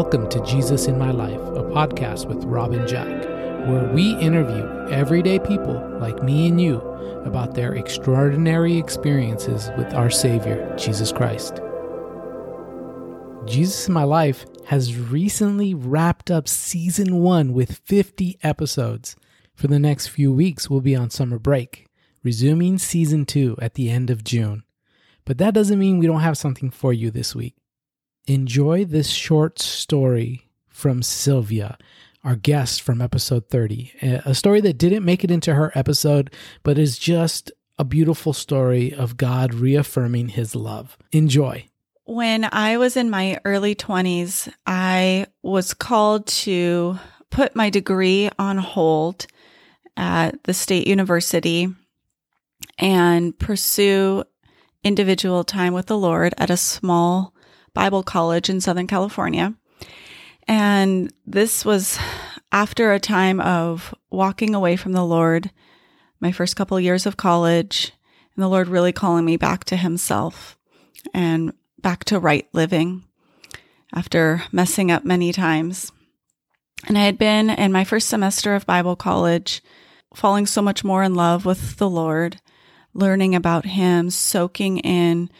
Welcome to Jesus in My Life, a podcast with Rob and Jack, where we interview everyday people like me and you about their extraordinary experiences with our Savior, Jesus Christ. Jesus in My Life has recently wrapped up season one with 50 episodes. For the next few weeks, we'll be on summer break, resuming season two at the end of June. But that doesn't mean we don't have something for you this week. Enjoy this short story from Sylvia, our guest from episode 30. A story that didn't make it into her episode, but is just a beautiful story of God reaffirming his love. Enjoy. When I was in my early 20s, I was called to put my degree on hold at the state university and pursue individual time with the Lord at a small Bible College in Southern California. And this was after a time of walking away from the Lord, my first couple of years of college, and the Lord really calling me back to Himself and back to right living after messing up many times. And I had been in my first semester of Bible college, falling so much more in love with the Lord, learning about Him, soaking in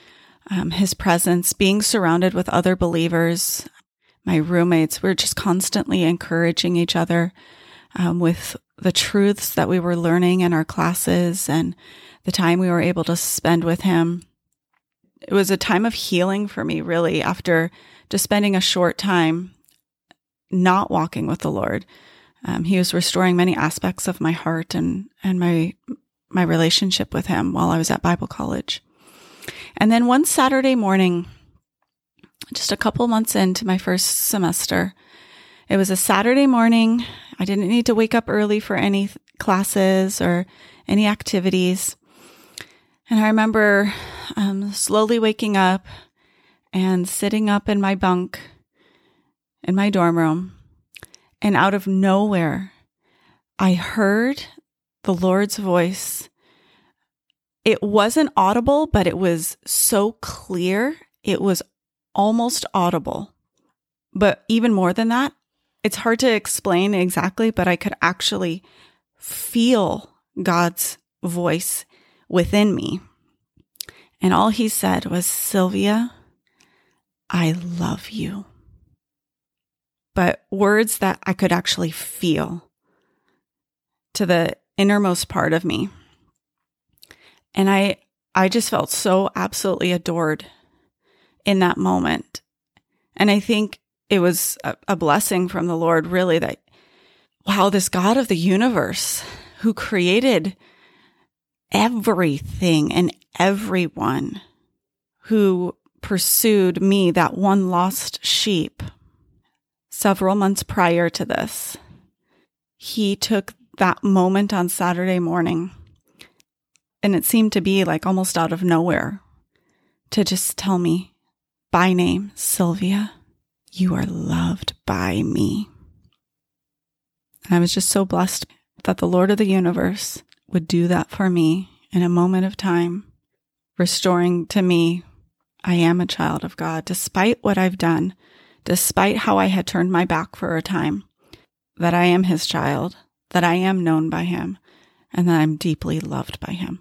um, his presence, being surrounded with other believers. My roommates we were just constantly encouraging each other um, with the truths that we were learning in our classes and the time we were able to spend with him. It was a time of healing for me, really, after just spending a short time not walking with the Lord. Um, he was restoring many aspects of my heart and and my my relationship with him while I was at Bible college. And then one Saturday morning, just a couple months into my first semester, it was a Saturday morning. I didn't need to wake up early for any classes or any activities. And I remember um, slowly waking up and sitting up in my bunk in my dorm room. And out of nowhere, I heard the Lord's voice it wasn't audible, but it was so clear. It was almost audible. But even more than that, it's hard to explain exactly, but I could actually feel God's voice within me. And all he said was, Sylvia, I love you. But words that I could actually feel to the innermost part of me. And I, I just felt so absolutely adored in that moment. And I think it was a, a blessing from the Lord, really, that, wow, this God of the universe who created everything and everyone who pursued me, that one lost sheep, several months prior to this. He took that moment on Saturday morning and it seemed to be like almost out of nowhere to just tell me by name, Sylvia, you are loved by me. And I was just so blessed that the Lord of the universe would do that for me in a moment of time, restoring to me, I am a child of God, despite what I've done, despite how I had turned my back for a time, that I am his child, that I am known by him, and that I'm deeply loved by him.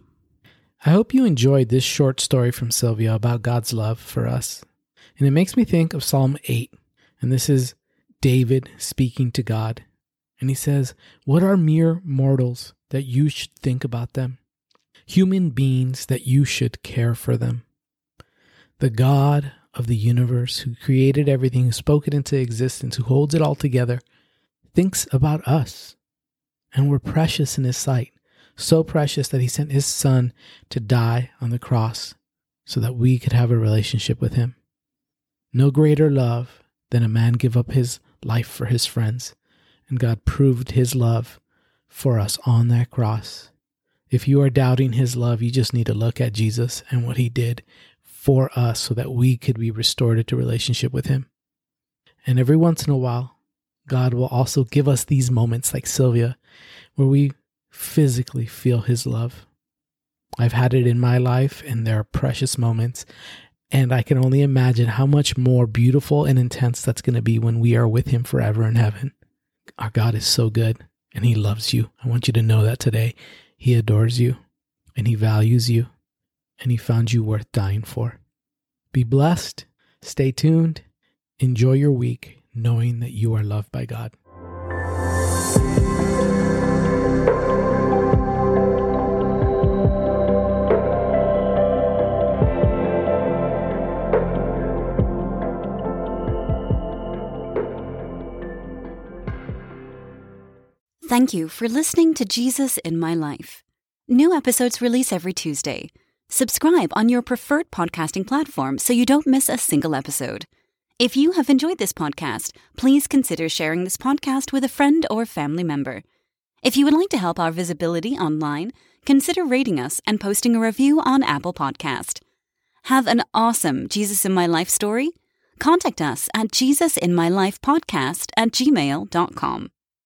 I hope you enjoyed this short story from Sylvia about God's love for us. And it makes me think of Psalm 8. And this is David speaking to God. And he says, What are mere mortals that you should think about them? Human beings that you should care for them. The God of the universe, who created everything, who spoke it into existence, who holds it all together, thinks about us. And we're precious in his sight so precious that he sent his son to die on the cross so that we could have a relationship with him. No greater love than a man give up his life for his friends, and God proved his love for us on that cross. If you are doubting his love, you just need to look at Jesus and what he did for us so that we could be restored to relationship with him. And every once in a while, God will also give us these moments like Sylvia, where we physically feel His love. I've had it in my life, and there are precious moments. And I can only imagine how much more beautiful and intense that's going to be when we are with Him forever in heaven. Our God is so good and He loves you. I want you to know that today. He adores you and He values you and He found you worth dying for. Be blessed. Stay tuned. Enjoy your week knowing that you are loved by God. Thank you for listening to Jesus in My Life. New episodes release every Tuesday. Subscribe on your preferred podcasting platform so you don't miss a single episode. If you have enjoyed this podcast, please consider sharing this podcast with a friend or family member. If you would like to help our visibility online, consider rating us and posting a review on Apple Podcast. Have an awesome Jesus in My Life story? Contact us at jesusinmylifepodcast at gmail.com.